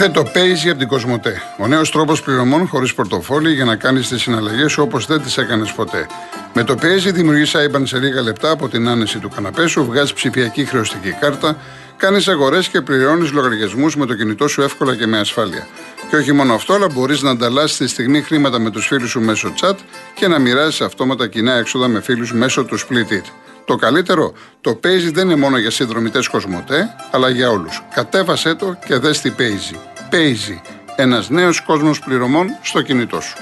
Ήρθε το Paisy από την Κοσμοτέ. Ο νέος τρόπος πληρωμών χωρίς πορτοφόλι για να κάνεις τις συναλλαγές όπως δεν τις έκανες ποτέ. Με το Paisy δημιουργείς IBAN σε λίγα λεπτά από την άνεση του καναπέ σου, βγάζεις ψηφιακή χρεωστική κάρτα, κάνεις αγορές και πληρώνεις λογαριασμούς με το κινητό σου εύκολα και με ασφάλεια. Και όχι μόνο αυτό, αλλά μπορείς να ανταλλάσσεις τη στιγμή χρήματα με τους φίλους σου μέσω chat και να μοιράζεις αυτόματα κοινά έξοδα με φίλους μέσω του Split It. Το καλύτερο, το Paisy δεν είναι μόνο για συνδρομητές Κοσμοτέ, αλλά για όλους. Κατέβασέ το και δες τι Paisy. Paisy, ένας νέος κόσμος πληρωμών στο κινητό σου.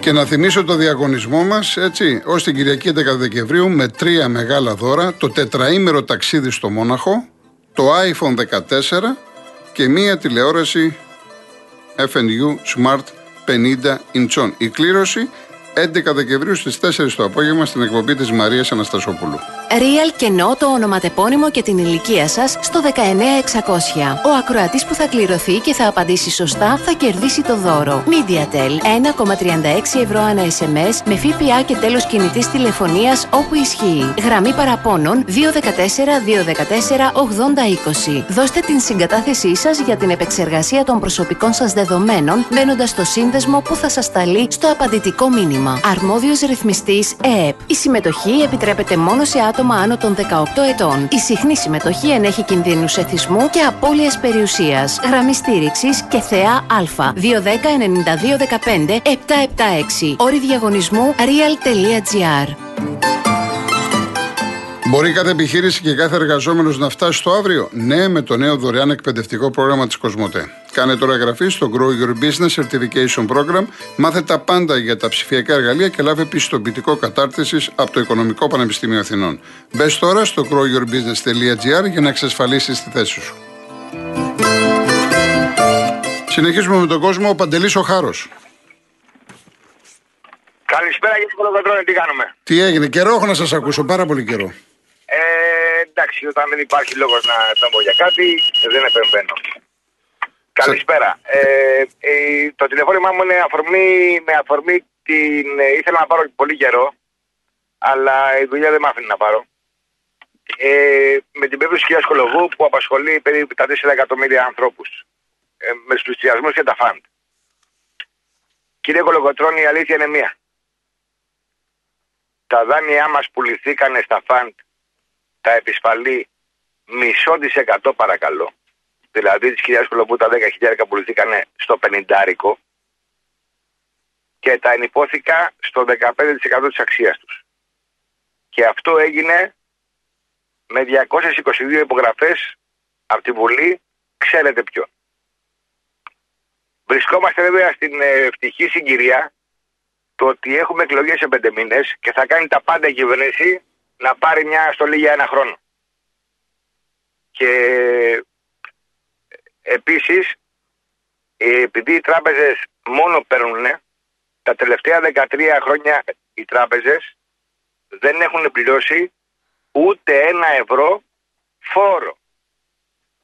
Και να θυμίσω το διαγωνισμό μας, έτσι, ως την Κυριακή 11 Δεκεμβρίου με τρία μεγάλα δώρα: το τετραήμερο ταξίδι στο Μόναχο, το iPhone 14 και μία τηλεόραση FNU Smart 50 inch. Η κλήρωση 11 Δεκεμβρίου στις 4 το απόγευμα στην εκπομπή της Μαρίας Αναστασόπουλου. Real κενό το ονοματεπώνυμο και την ηλικία σας στο 19600. Ο ακροατής που θα κληρωθεί και θα απαντήσει σωστά θα κερδίσει το δώρο. MediaTel 1,36 ευρώ ανά SMS με ΦΠΑ και τέλος κινητής τηλεφωνίας όπου ισχύει. Γραμμή παραπώνων 214 214 8020. Δώστε την συγκατάθεσή σας για την επεξεργασία των προσωπικών σας δεδομένων μπαίνοντας στο σύνδεσμο που θα σας σταλεί στο απαντητικό μήνυμα. Αρμόδιος ρυθμιστής ΕΕΠ. Η συμμετοχή επιτρέπεται μόνο σε άτομα άνω των 18 ετών. Η συχνή συμμετοχή ενέχει κινδύνους εθισμού και απώλεια περιουσίας. Γραμμή στήριξης και θεά Α. 210 92 776. Όρη διαγωνισμού real.gr. Μπορεί κάθε επιχείρηση και κάθε εργαζόμενος να φτάσει στο αύριο; Ναι, με το νέο δωρεάν εκπαιδευτικό πρόγραμμα της Κοσμοτέ. Κάνε τώρα εγγραφή στο Grow Your Business Certification Program. Μάθε τα πάντα για τα ψηφιακά εργαλεία και λάβε πιστοποιητικό κατάρτισης από το Οικονομικό Πανεπιστήμιο Αθηνών. Μπες τώρα στο growyourbusiness.gr για να εξασφαλίσεις τη θέση σου. Συνεχίζουμε με τον κόσμο. Ο Παντελής ο Χάρος. Καλησπέρα κύριε Κολοκοτρώνη, τι κάνουμε; Τι έγινε, καιρό έχω να σας ακούσω, πάρα πολύ καιρό. Ε, εντάξει, όταν δεν υπάρχει λόγος να τα πω για κάτι, δεν επεμβαίνω. Καλησπέρα. Ε, ε, το τηλεφώνημά μου είναι αφορμή, με αφορμή την. Ε, ήθελα να πάρω πολύ καιρό, αλλά η δουλειά δεν με άφηνε να πάρω. Ε, με την περίπτωση του κ. Σκολογού που απασχολεί περίπου τα 4 εκατομμύρια ανθρώπους ε, με στου και τα φαντ. Κύριε Κολοκοτρώνη, η αλήθεια είναι μία. Τα δάνειά μας πουληθήκανε στα φαντ τα επισφαλή μισό δισεκατό παρακαλώ δηλαδή τη κυρία Κολοπού τα 10.000 πουληθήκαν στο 50 και τα ενυπόθηκα στο 15% της αξίας τους. Και αυτό έγινε με 222 υπογραφές από τη Βουλή, ξέρετε ποιο. Βρισκόμαστε βέβαια στην ε, ευτυχή συγκυρία το ότι έχουμε εκλογές σε πέντε μήνες και θα κάνει τα πάντα η κυβέρνηση να πάρει μια στολή για ένα χρόνο. Και Επίσης, επειδή οι τράπεζες μόνο παίρνουν, τα τελευταία 13 χρόνια οι τράπεζες δεν έχουν πληρώσει ούτε ένα ευρώ φόρο.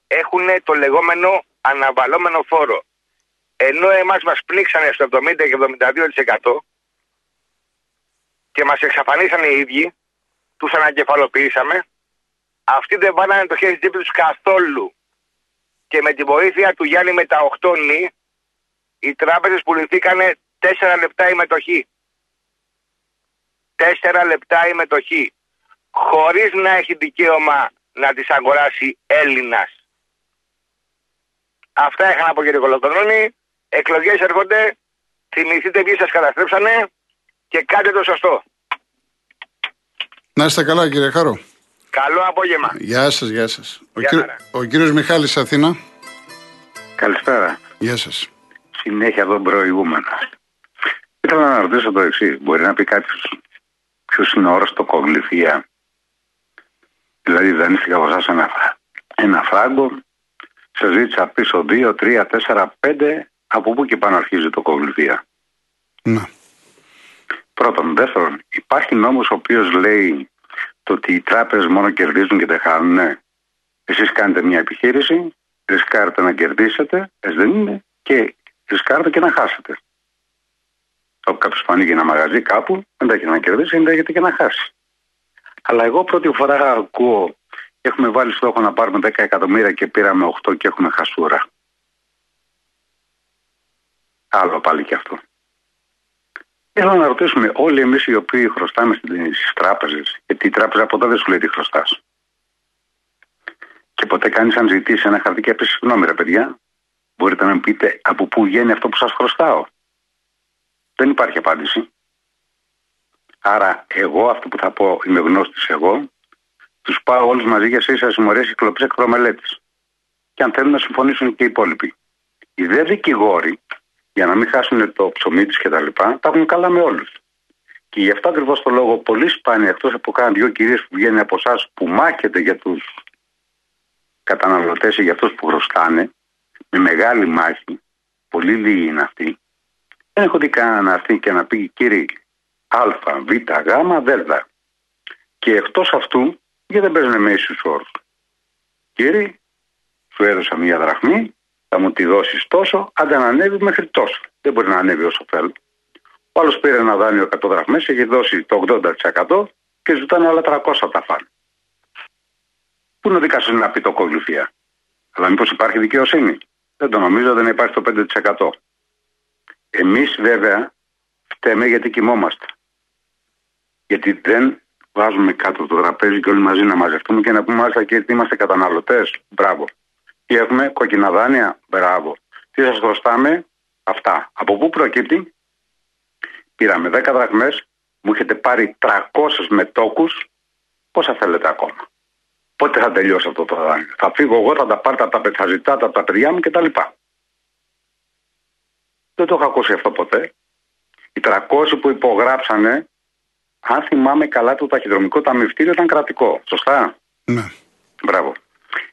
Έχουν το λεγόμενο αναβαλόμενο φόρο. Ενώ εμάς μας πνίξανε στο 70 και 72% και μας εξαφανίσανε οι ίδιοι, τους ανακεφαλοποιήσαμε, αυτοί δεν βάλανε το χέρι της τους καθόλου και με τη βοήθεια του Γιάννη με τα 8 νη, οι τράπεζες πουληθήκανε 4 λεπτά η μετοχή. 4 λεπτά η μετοχή. Χωρίς να έχει δικαίωμα να τις αγοράσει Έλληνας. Αυτά είχα να πω κύριε Κολοκοτρώνη. Εκλογές έρχονται. Θυμηθείτε ποιοι σας καταστρέψανε και κάντε το σωστό. Να είστε καλά κύριε Χάρο. Καλό απόγευμα. Γεια σας, γεια σας. Ο, κύριο, ο κύριος Μιχάλης Αθήνα. Καλησπέρα. Γεια σας. Συνέχεια τον προηγούμενο. Ήθελα να ρωτήσω το εξής. Μπορεί να πει κάποιος ποιος είναι ο όρος το κογλυφία; Δηλαδή δανείστηκα από εσάς ένα, ένα φράγκο, σε ζήτησα πίσω 2, 3, 4, 5. Από πού και πάνω αρχίζει το κογλυφία; Ναι. Πρώτον. Δεύτερον, υπάρχει νόμος ο οποίος λέει το ότι οι τράπεζες μόνο κερδίζουν και δεν χάνουν. Ναι. Εσείς κάνετε μια επιχείρηση, ρισκάρετε να κερδίσετε, έτσι δεν είναι, και ρισκάρετε και να χάσετε. Όπου κάποιος που ανοίγει ένα μαγαζί κάπου, δεν τα έχει να κερδίσει, δεν τα έχετε και να χάσει. Αλλά εγώ πρώτη φορά ακούω, έχουμε βάλει στόχο να πάρουμε 10 εκατομμύρια και πήραμε 8 και έχουμε χασούρα. Άλλο πάλι και αυτό. Θέλω να ρωτήσουμε όλοι εμείς οι οποίοι χρωστάμε στις τράπεζες, γιατί η τράπεζα ποτέ δεν σου λέει τι χρωστάς. Και ποτέ κανείς αν ζητήσει ένα χαρτί και πεις συγγνώμη, ρε παιδιά, μπορείτε να μου πείτε από πού βγαίνει αυτό που σας χρωστάω. Δεν υπάρχει απάντηση. Άρα, εγώ αυτό που θα πω, είμαι γνώστης εγώ, τους πάω όλους μαζί για σε ίσα συμμορία κυκλοπή εκπρομελέτη. Και αν θέλουν να συμφωνήσουν και οι υπόλοιποι. Οι δε δικηγόροι, για να μην χάσουν το ψωμί τους κτλ., τα, τα έχουν καλά με όλους. Και γι' αυτό ακριβώς το λόγο, πολύ σπάνια, εκτός από κάνα δύο κυρίες που βγαίνουν από εσάς που μάχεται για τους καταναλωτές ή για αυτούς που χρωστάνε, με μεγάλη μάχη, πολύ λίγοι είναι αυτοί. Δεν έχω δει κανένα να έρθει και να πει κύριε Α, Β, Γ, Δ. Και εκτός αυτού, γιατί δεν παίζουν με ίσους όρους. Κύριε, σου έδωσα μία δραχμή, θα μου τη δώσεις τόσο, αν δεν ανέβει μέχρι τόσο. Δεν μπορεί να ανέβει όσο θέλω. Ο άλλος πήρε ένα δάνειο 100 δραχμές, έχει δώσει το 80% και ζητάνε άλλα 300 τα φάνε. Πού είναι ο δικαστής να πει το κογλυφία. Αλλά μήπως υπάρχει δικαιοσύνη; Δεν το νομίζω, δεν υπάρχει το 5%. Εμείς βέβαια φταίμε γιατί κοιμόμαστε. Γιατί δεν βάζουμε κάτω το τραπέζι και όλοι μαζί να μαζευτούμε και να πούμε μάλιστα και είμαστε καταναλωτές. Μπράβο. Τι έχουμε, κόκκινα δάνεια. Μπράβο. Τι σας χρωστάμε, αυτά. Από πού προκύπτει, πήραμε 10 δραχμές, μου έχετε πάρει 300 μετόκους, πόσα θέλετε ακόμα; Πότε θα τελειώσει αυτό το δάνειο; Θα φύγω εγώ, θα τα πάρετε από τα, θα ζητάτε από τα παιδιά μου κτλ. Δεν το έχω ακούσει αυτό ποτέ. Οι 300 που υπογράψανε, αν θυμάμαι καλά, το ταχυδρομικό ταμιευτήριο ήταν κρατικό. Σωστά; Ναι. Μπράβο.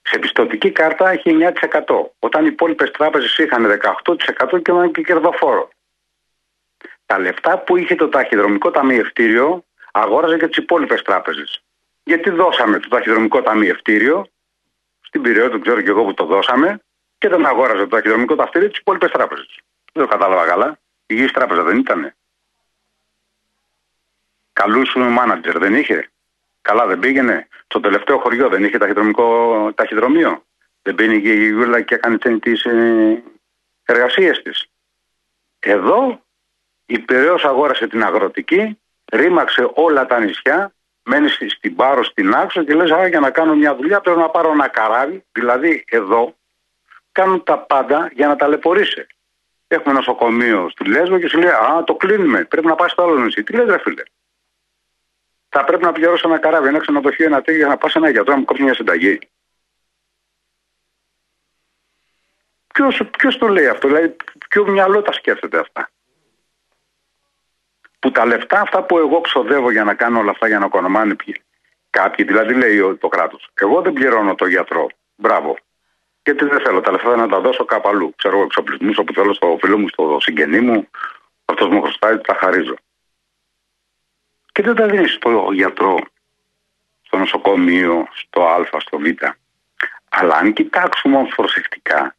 Σε πιστοτική κάρτα έχει 9%. Όταν οι υπόλοιπες τράπεζες είχαν 18% και ήταν και κερδοφόρο. Τα λεφτά που είχε το ταχυδρομικό ταμιευτήριο αγόραζε και τις υπόλοιπες τράπεζες. Γιατί δώσαμε το ταχυδρομικό ταμιευτήριο, στην Πυραιό, το ξέρω και εγώ που το δώσαμε, και δεν αγόραζε το ταχυδρομικό ταυτήριο τις υπόλοιπες τράπεζες. Δεν το κατάλαβα καλά. Η υγιής τράπεζα δεν ήταν. Καλούς μάνατζερ δεν είχε; Καλά δεν πήγαινε. Στο τελευταίο χωριό δεν είχε ταχυδρομικό ταχυδρομείο. Δεν πήγαινε η Γιούλα και έκανε τις ε, εργασίες της. Εδώ η Πυραιός αγόρασε την αγροτική, ρήμαξε όλα τα νησιά, μένει στην Πάρο, στην Άξο και λες για να κάνω μια δουλειά πρέπει να πάρω ένα καράβι, δηλαδή εδώ κάνουν τα πάντα για να ταλαιπωρήσει. Έχουμε νοσοκομείο στη Λέσβο και σου λέει Α, το κλείνουμε. Πρέπει να πάει στο άλλο νησί. Τι λες, ρε φίλε. Θα πρέπει να πληρώσω ένα καράβι, ένα ξενοδοχείο, ένα τέτοιο για να πα ένα γιατρό να μου κόψει μια συνταγή. Ποιος το λέει αυτό, δηλαδή, ποιο μυαλό τα σκέφτεται αυτά; Που τα λεφτά αυτά που εγώ ξοδεύω για να κάνω όλα αυτά για να οικονομάνε κάποιοι, δηλαδή λέει το κράτος. Εγώ δεν πληρώνω το γιατρό. Μπράβο. Γιατί δεν θέλω τα λεφτά να τα δώσω κάπου αλλού. Ξέρω εξοπλισμού όπου θέλω στο φίλο μου, στο συγγενή μου. Αυτός μου χρωστάει, τα χαρίζω. Και δεν τα δίνεις στο γιατρό, στο νοσοκομείο, στο Α, στο Β. Αλλά αν κοιτάξουμε όμω προσεκτικά,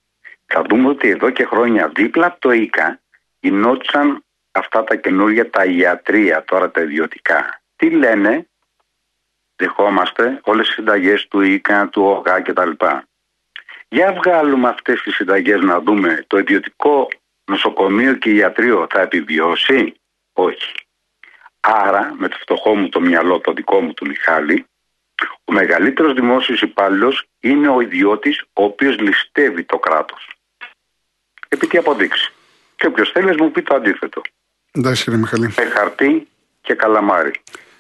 θα δούμε ότι εδώ και χρόνια δίπλα από το ΙΚΑ γινόντουσαν αυτά τα καινούργια τα ιατρία, τώρα τα ιδιωτικά. Τι λένε, δεχόμαστε όλες τις συνταγές του ΙΚΑ, του ΟΓΑ κτλ. Για βγάλουμε αυτές τις συνταγές να δούμε το ιδιωτικό νοσοκομείο και ιατρείο θα επιβιώσει; Όχι. Άρα με το φτωχό μου το μυαλό, το δικό μου του Μιχάλη, ο μεγαλύτερος δημόσιος υπάλληλος είναι ο ιδιώτης ο οποίος ληστεύει το κράτος. Επί τι αποδείξει. Και όποιος θέλει μου πει το αντίθετο. Εντάξει κύριε Μιχαλή. Με χαρτί και καλαμάρι.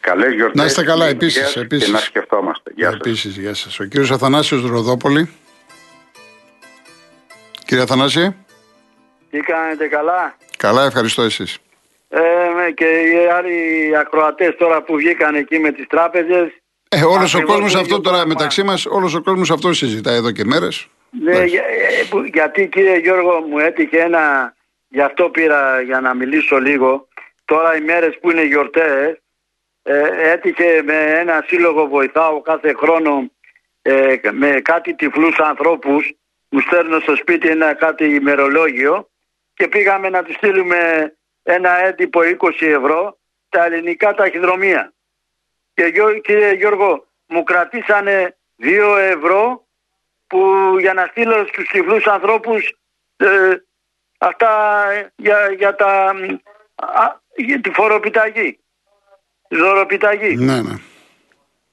Καλές γιορτές. Να είστε καλά, επίσης. Και να σκεφτόμαστε. Γεια σας. Επίσης, γεια σας. Ο κύριος Αθανάσιος Ροδόπολη. Κύριε Αθανάση. Τι κάνετε καλά; Καλά, ευχαριστώ εσείς. Ε, και οι άλλοι ακροατές τώρα που βγήκαν εκεί με τις τράπεζες. Ε, όλος ο κόσμος αυτό τώρα μεταξύ μας, όλος ο κόσμος αυτό συζητάει εδώ και μέρες. Ναι, για, ε, γιατί κύριε Γιώργο μου έτυχε ένα, γι' αυτό πήρα για να μιλήσω λίγο. Τώρα οι μέρες που είναι γιορτές, ε, έτυχε με ένα σύλλογο βοηθάω κάθε χρόνο ε, με κάτι τυφλούς ανθρώπους μου στέλνω στο σπίτι ένα κάτι ημερολόγιο και πήγαμε να τους στείλουμε ένα έντυπο 20 ευρώ τα ελληνικά ταχυδρομεία. Και Γιώ- κύριε Γιώργο, μου κρατήσανε δύο ευρώ που για να στείλω στους τυφλούς ανθρώπους ε, αυτά ε, για, για, τα, μ, α, για τη φοροπιταγή, τη δωροπιταγή. Ναι, ναι.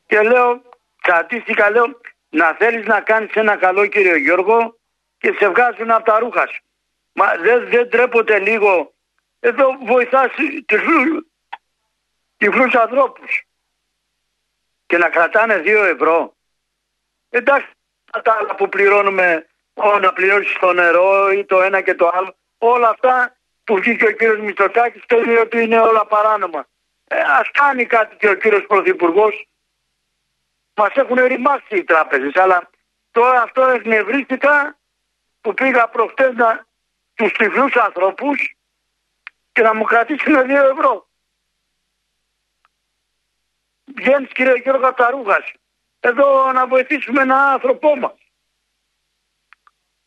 Και λέω, τσατίστηκα, λέω, να θέλεις να κάνεις ένα καλό κύριο Γιώργο και σε βγάζουν από τα ρούχα σου. Μα δεν, δεν τρέπονται λίγο. Εδώ βοηθάς τυφλούς, τυφλούς ανθρώπους. Και να κρατάνε δύο ευρώ. Εντάξει, τα άλλα που πληρώνουμε, ό, να πληρώσεις το νερό ή το ένα και το άλλο. Όλα αυτά που βγήκε ο κύριος Μητσοτάκης και λέει ότι είναι όλα παράνομα. Ε, ας κάνει κάτι και ο κύριος Πρωθυπουργός μας έχουν ρημάξει οι τράπεζες αλλά τώρα αυτό εκνευρίστηκα που πήγα προχτές να, τους τυφλούς ανθρώπους και να μου κρατήσουν δύο ευρώ. Βγαίνεις κύριε Γιώργο από τα ρούχα σου. Εδώ να βοηθήσουμε έναν άνθρωπό μας.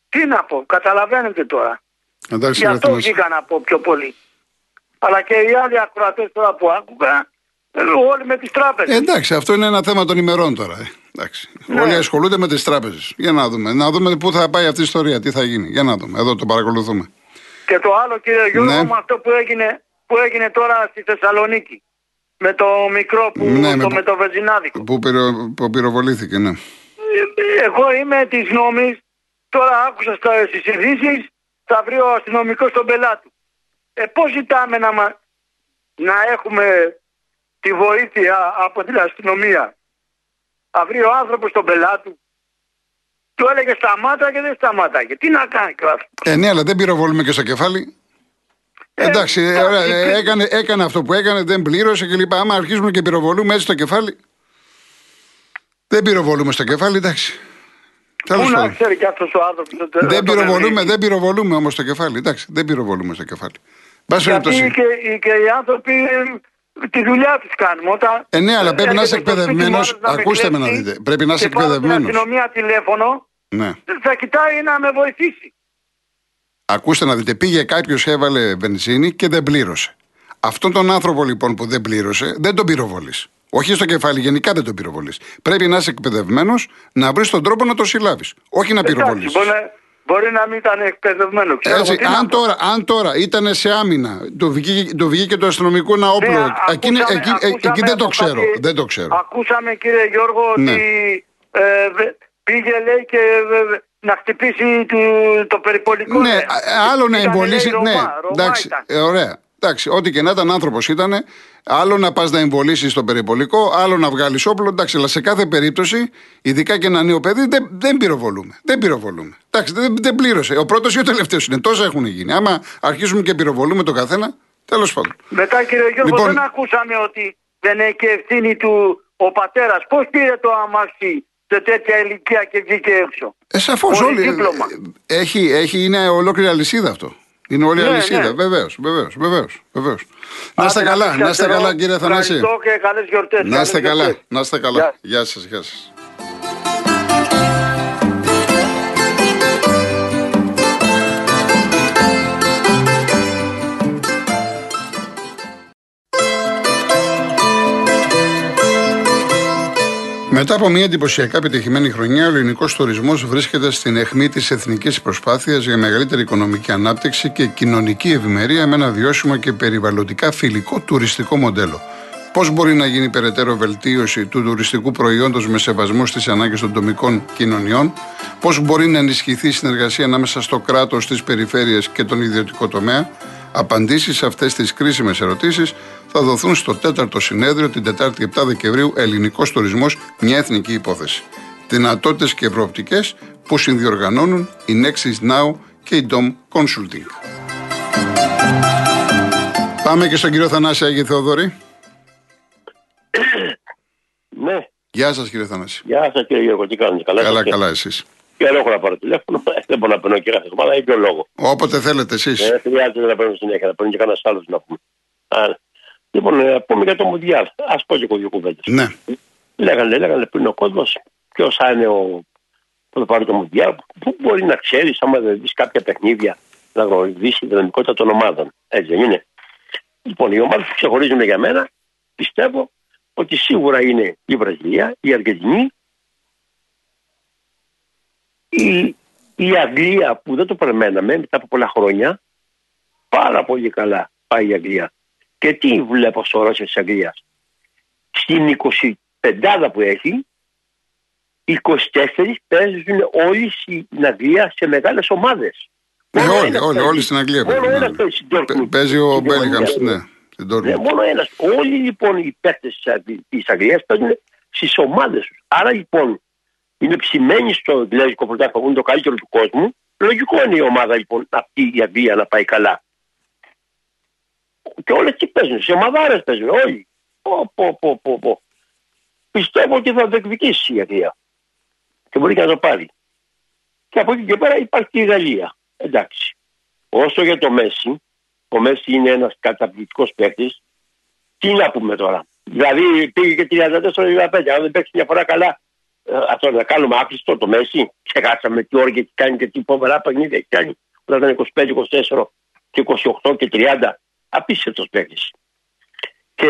Τι να πω, καταλαβαίνετε τώρα. Εντάξει, Γι' κύριε αυτό Θανάση. βγήκα να πω πιο πολύ. Αλλά και οι άλλοι ακροατές τώρα που άκουγα, ε, όλοι με τις τράπεζες. Ε, εντάξει, αυτό είναι ένα θέμα των ημερών τώρα. Ε. Εντάξει. Ναι. Όλοι ασχολούνται με τις τράπεζες. Για να δούμε. Να δούμε πού θα πάει αυτή η ιστορία, τι θα γίνει. Για να δούμε. Εδώ το παρακολουθούμε. Και το άλλο κύριε Γιώργο Ναι. με αυτό που έγινε, που έγινε τώρα στη Θεσσαλονίκη. Με το μικρό που Ναι, το, με- με το βεζινάδικο. Πού, πυρο, που πυροβολήθηκε, ναι. Ε, Εγώ είμαι της νόμης, τώρα άκουσα στα, στις ειδήσεις, θα βρει ο αστυνομικός τον πελάτη. του. Ε, πώς ζητάμε να, μα- να έχουμε τη βοήθεια από την αστυνομία; Θα βρει ο άνθρωπος τον πελάτη. Του. Του έλεγε σταμάτα και δεν σταμάταγε. Τι να κάνει και ο άνθρωπος. Ε, ναι, αλλά δεν πυροβολούμε και στο κεφάλι. Ε, Εντάξει, ε, εντάξει, ωραία, ε, και- έκανε, έκανε αυτό που έκανε, δεν πλήρωσε κλπ. Άμα αρχίζουμε και πυροβολούμε έτσι στο κεφάλι. Δεν πυροβολούμε στο κεφάλι, εντάξει. Τέλος Πού να πάντων. ξέρει και αυτός ο άνθρωπος. ότι Δεν τον πυροβολούμε, ευρύγει. δεν πυροβολούμε όμως στο κεφάλι. Εντάξει, δεν πυροβολούμε στο κεφάλι. Μπας Γιατί περιπτώσει. και, και οι άνθρωποι ε, τη δουλειά τους κάνουμε. Όταν Ε, ναι, αλλά πρέπει να είσαι έρχεται στο σπίτι μου εκπαιδευμένος. άλλος να με Ακούστε με να κλέψει δείτε. Πρέπει να είσαι και πάρω εκπαιδευμένος. Στην αστυνομία τηλέφωνο Ναι. θα κοιτάει να με βοηθήσει. Ακούστε να δείτε, πήγε κάποιος, έβαλε βενζίνη και δεν πλήρωσε. Αυτόν τον άνθρωπο λοιπόν που δεν πλήρωσε, δεν τον πυροβολεί. Όχι στο κεφάλι, γενικά δεν τον πυροβολεί. Πρέπει να είσαι εκπαιδευμένος να βρεις τον τρόπο να το συλλάβεις. Όχι να πυροβολεί. Εντάξει, μπορεί, να- μπορεί να μην ήταν εκπαιδευμένος. Ξέρω εγώ Έτσι, τι να αν, πω. τώρα, αν τώρα ήταν σε άμυνα, το βγήκε, το βγήκε το αστυνομικό ένα όπλο. Ναι, εκεί, ακούσαμε- εκεί, εκεί ακούσαμε δεν το από ξέρω. κάτι- Δεν το ξέρω. Ακούσαμε κύριε Γιώργο Ναι. ότι ε, βε- πήγε λέει και ε, να χτυπήσει του, το περιπολικό. Ναι, λέει. α- άλλο να Ήταν, εμβολήσει. λέει, Ναι, Ρωμά, Ρωμά εντάξει, ήταν. ε, ωραία. Εντάξει, ό,τι και να ήταν άνθρωπος ήταν, άλλο να πας να εμβολήσεις το περιπολικό, άλλο να βγάλεις όπλο. Εντάξει, αλλά σε κάθε περίπτωση, ειδικά και ένα νέο παιδί, δεν, δεν πυροβολούμε. Δεν πυροβολούμε. Εντάξει, δεν, δεν πλήρωσε. Ο πρώτος ή ο τελευταίος είναι. Τόσα έχουν γίνει. Άμα αρχίσουμε και πυροβολούμε το καθένα, τέλος πάντων. Μετά κύριε Γιώργο Λοιπόν- δεν ακούσαμε ότι δεν έχει ευθύνη του ο πατέρας. Πώς πήρε το αμάξι σε τέτοια ηλικία και βγήκε έξω. Ε, σαφώς Χωρίς όλοι. δίπλωμα. ε, Έχει, έχει, είναι ολόκληρη αλυσίδα αυτό. Είναι όλη η Ναι, αλυσίδα. ναι. Βεβαίως, βεβαίως, βεβαίως. Βεβαίως. Να είστε Άντε, καλά, πείτε να είστε καιρό. καλά, κύριε Θανάση. Ευχαριστώ και καλές γιορτές. Να είστε Καλές καλά, γιορτές. να είστε καλά. Γεια. Γεια σας, γεια σας. Μετά από μια εντυπωσιακά επιτυχημένη χρονιά, ο ελληνικός τουρισμός βρίσκεται στην αιχμή της εθνικής προσπάθειας για μεγαλύτερη οικονομική ανάπτυξη και κοινωνική ευημερία με ένα βιώσιμο και περιβαλλοντικά φιλικό τουριστικό μοντέλο. Πώς μπορεί να γίνει περαιτέρω βελτίωση του τουριστικού προϊόντος με σεβασμό στις ανάγκες των τομικών κοινωνιών, πώς μπορεί να ενισχυθεί η συνεργασία ανάμεσα στο κράτος, τι περιφέρειες και τον ιδιωτικό τομέα, Απαντήσεις σε αυτές τις κρίσιμες ερωτήσεις θα δοθούν στο τέταρτο συνέδριο την Τετάρτη 7 Δεκεμβρίου Ελληνικός Τουρισμός, μια εθνική υπόθεση. Δυνατότητες και προοπτικές που συνδιοργανώνουν η Nexus Now και η Dom Consulting. Πάμε και στον κύριο Θανάση Άγιο Θεοδωρή. Ναι, Γεια σας κύριε Θανάση. γεια σας κύριε Γιώργο, τι κάνετε, καλά. Καλά, είσαστε; καλά εσείς. Καιρό έχω να πάρω τηλέφωνο, Ε, δεν μπορώ να παίρνω και κάθε εβδομάδα, ή ποιο λόγο; Όποτε θέλετε εσείς. Δεν χρειάζεται να παίρνω συνέχεια, να παίρνω και κανένας άλλος να πούμε. Α, λοιπόν, να πούμε για το Μουντιάλ. Α πω και εγώ δύο κουβέντες. Ναι. Λέγανε, λέγανε πριν ο κόσμος ποιος θα είναι ο. που θα πάρει το Μουντιάλ, πού μπορεί να ξέρεις, άμα δεν δεις κάποια παιχνίδια, να γνωρίζεις τη δυναμικότητα των ομάδων. Έτσι δεν είναι. Λοιπόν, οι ομάδες που ξεχωρίζουν για μένα πιστεύω ότι σίγουρα είναι η Βραζιλία, η Αργεντινή, η, η Αγγλία που δεν το περιμέναμε μετά από πολλά χρόνια, πάρα πολύ καλά πάει η Αγγλία. Και τι βλέπω στο Ρώσιο της Αγγλίας. Στην 25 που έχει, 24 παίζουν όλοι στην Αγγλία σε μεγάλες ομάδες. Ε, όλοι, όλοι, όλοι στην Αγγλία Μόνο ένας παίζει ο Μπέλιγαμς, ναι. Ναι, μόνο ένας. Όλοι λοιπόν οι παίκτες της Αγγλίας παίζουν στις ομάδες τους. Άρα λοιπόν είναι ψημένοι στο Αγγλέζικο πρωτάθλημα που είναι το καλύτερο του κόσμου. Λογικό είναι η ομάδα λοιπόν αυτή η Αγγλία να πάει καλά. Και όλες τι παίζουν, σε ομαδάρες παίζουν όλοι. Πω, πω, πω, πω, πω. Πιστεύω ότι θα διεκδικήσει η Αγγλία. Και μπορεί και να το πάρει. Και από εκεί και πέρα υπάρχει και η Γαλλία. Εντάξει. Όσο για το Μέση, ο Μέση είναι ένας καταπληκτικός παίκτης. Τι να πούμε τώρα. Δηλαδή πήγε και 34-35. Αν δεν παίξει μια φορά καλά, ε, αυτό να κάνουμε άκλειστο το Μέση. Ξεχάσαμε τι όρια έχει κάνει και τι φοβερά παιχνίδια έχει κάνει. Όταν ήταν 25, 24 και 28 και 30. Απίστευτος παίκτης. Και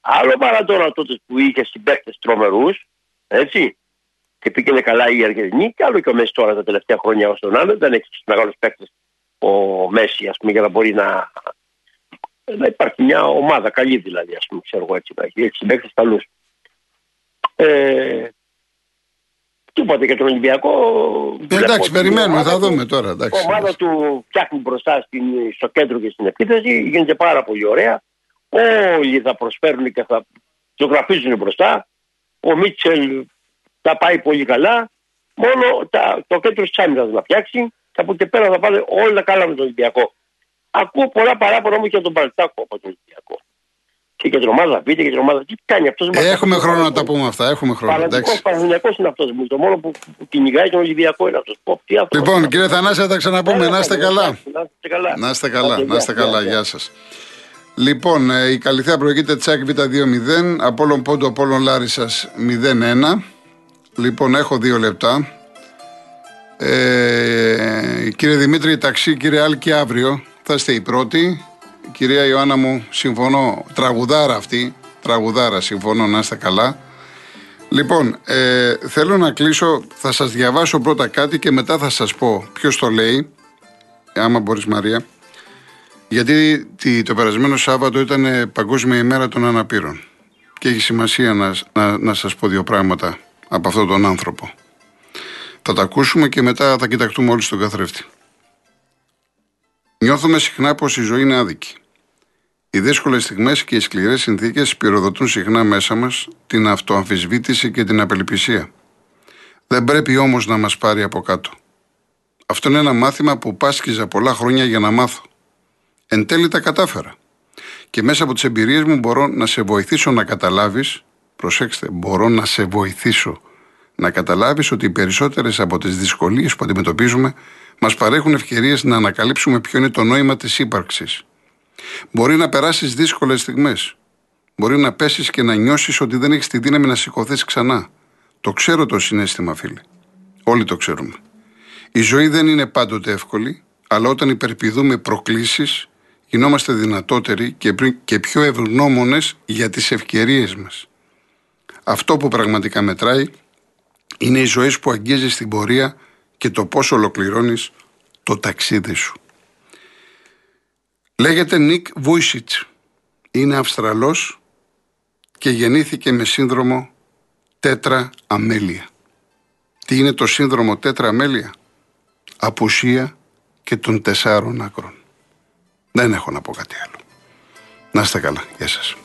άλλο παρά τότε που είχε συμπαίκτε τρομερούς, έτσι, και πήγαινε καλά η Αργεντινή, και άλλο και ο Μέσης τώρα τα τελευταία χρόνια όσο να δεν έχει μεγάλους παίκτες ο Μέσης, ας πούμε, για να μπορεί να, να υπάρχει μια ομάδα καλή δηλαδή, ας πούμε, ξέρω εγώ έτσι, να έχει συμπαίκτε καλού. Ε, Τίποτε για τον Ολυμπιακό. Ε, εντάξει, περιμένουμε, θα δούμε τώρα. Εντάξει. Η ομάδα του φτιάχνει μπροστά στην, στο κέντρο και στην επίθεση, γίνεται πάρα πολύ ωραία. Όλοι θα προσφέρουν και θα ζωγραφίζουν μπροστά. Ο Μίτσελ θα πάει πολύ καλά. Μόνο τα, το κέντρο της άμυνας να φτιάξει και από εκεί πέρα θα πάνε όλα καλά με τον Ολυμπιακό. Ακούω πολλά παράπονα όμως για τον Παλτάκο από τον Ολυμπιακό. Και για την ομάδα Β' και για την ομάδα. Τι κάνει αυτός. Ε, έχουμε χρόνο να τα πούμε αυτά. Έχουμε χρόνο. Παραδείγματο είναι αυτός. Το μόνο που, που κυνηγάει τον Ολυμπιακό είναι αυτός. Λοιπόν, κύριε Θανάση, θα τα ξαναπούμε. Να είστε καλά. Να είστε καλά. Να είστε καλά. Γεια σας. Λοιπόν, ε, η Καλυθέα προηγείται Τσάκ Β2-0, Απόλλων Πόντο, Απόλλων Λάρισας 0-1. Λοιπόν, έχω δύο λεπτά. Ε, κύριε Δημήτρη, ταξί, κύριε Άλκη, αύριο θα είστε οι πρώτοι. Κυρία Ιωάννα μου, συμφωνώ. Τραγουδάρα αυτή. Τραγουδάρα, συμφωνώ, να είστε καλά. Λοιπόν, ε, θέλω να κλείσω. Θα σας διαβάσω πρώτα κάτι και μετά θα σας πω ποιος το λέει. Άμα μπορείς Μαρία. Γιατί το περασμένο Σάββατο ήταν Παγκόσμια ημέρα των αναπήρων. Και έχει σημασία να, να, να σας πω δύο πράγματα από αυτόν τον άνθρωπο. Θα τα ακούσουμε και μετά θα κοιταχτούμε όλοι στον καθρέφτη. Νιώθουμε συχνά πως η ζωή είναι άδικη. Οι δύσκολες στιγμές και οι σκληρές συνθήκες πυροδοτούν συχνά μέσα μας την αυτοαμφισβήτηση και την απελπισία. Δεν πρέπει όμως να μας πάρει από κάτω. Αυτό είναι ένα μάθημα που πάσκιζα πολλά χρόνια για να μάθω. Εν τέλει τα κατάφερα. Και μέσα από τις εμπειρίες μου μπορώ να σε βοηθήσω να καταλάβεις, προσέξτε, μπορώ να σε βοηθήσω να καταλάβεις ότι οι περισσότερες από τις δυσκολίες που αντιμετωπίζουμε μας παρέχουν ευκαιρίες να ανακαλύψουμε ποιο είναι το νόημα της ύπαρξης. Μπορεί να περάσεις δύσκολες στιγμές. Μπορεί να πέσεις και να νιώσεις ότι δεν έχεις τη δύναμη να σηκωθείς ξανά. Το ξέρω το συνέστημα, φίλε. Όλοι το ξέρουμε. Η ζωή δεν είναι πάντοτε εύκολη, αλλά όταν υπερπηδούμε προκλήσεις, γινόμαστε δυνατότεροι και πιο ευγνώμονες για τις ευκαιρίες μας. Αυτό που πραγματικά μετράει είναι η ζωή που αγγίζεις στην πορεία και το πώς ολοκληρώνεις το ταξίδι σου. Λέγεται Νίκ Βούισιτς. Είναι Αυστραλός και γεννήθηκε με σύνδρομο τέτρα αμέλεια. Τι είναι το σύνδρομο τέτρα αμέλεια; Απουσία και των τεσσάρων άκρων. Δεν έχω να πω κάτι άλλο. Να είστε καλά. Γεια σας.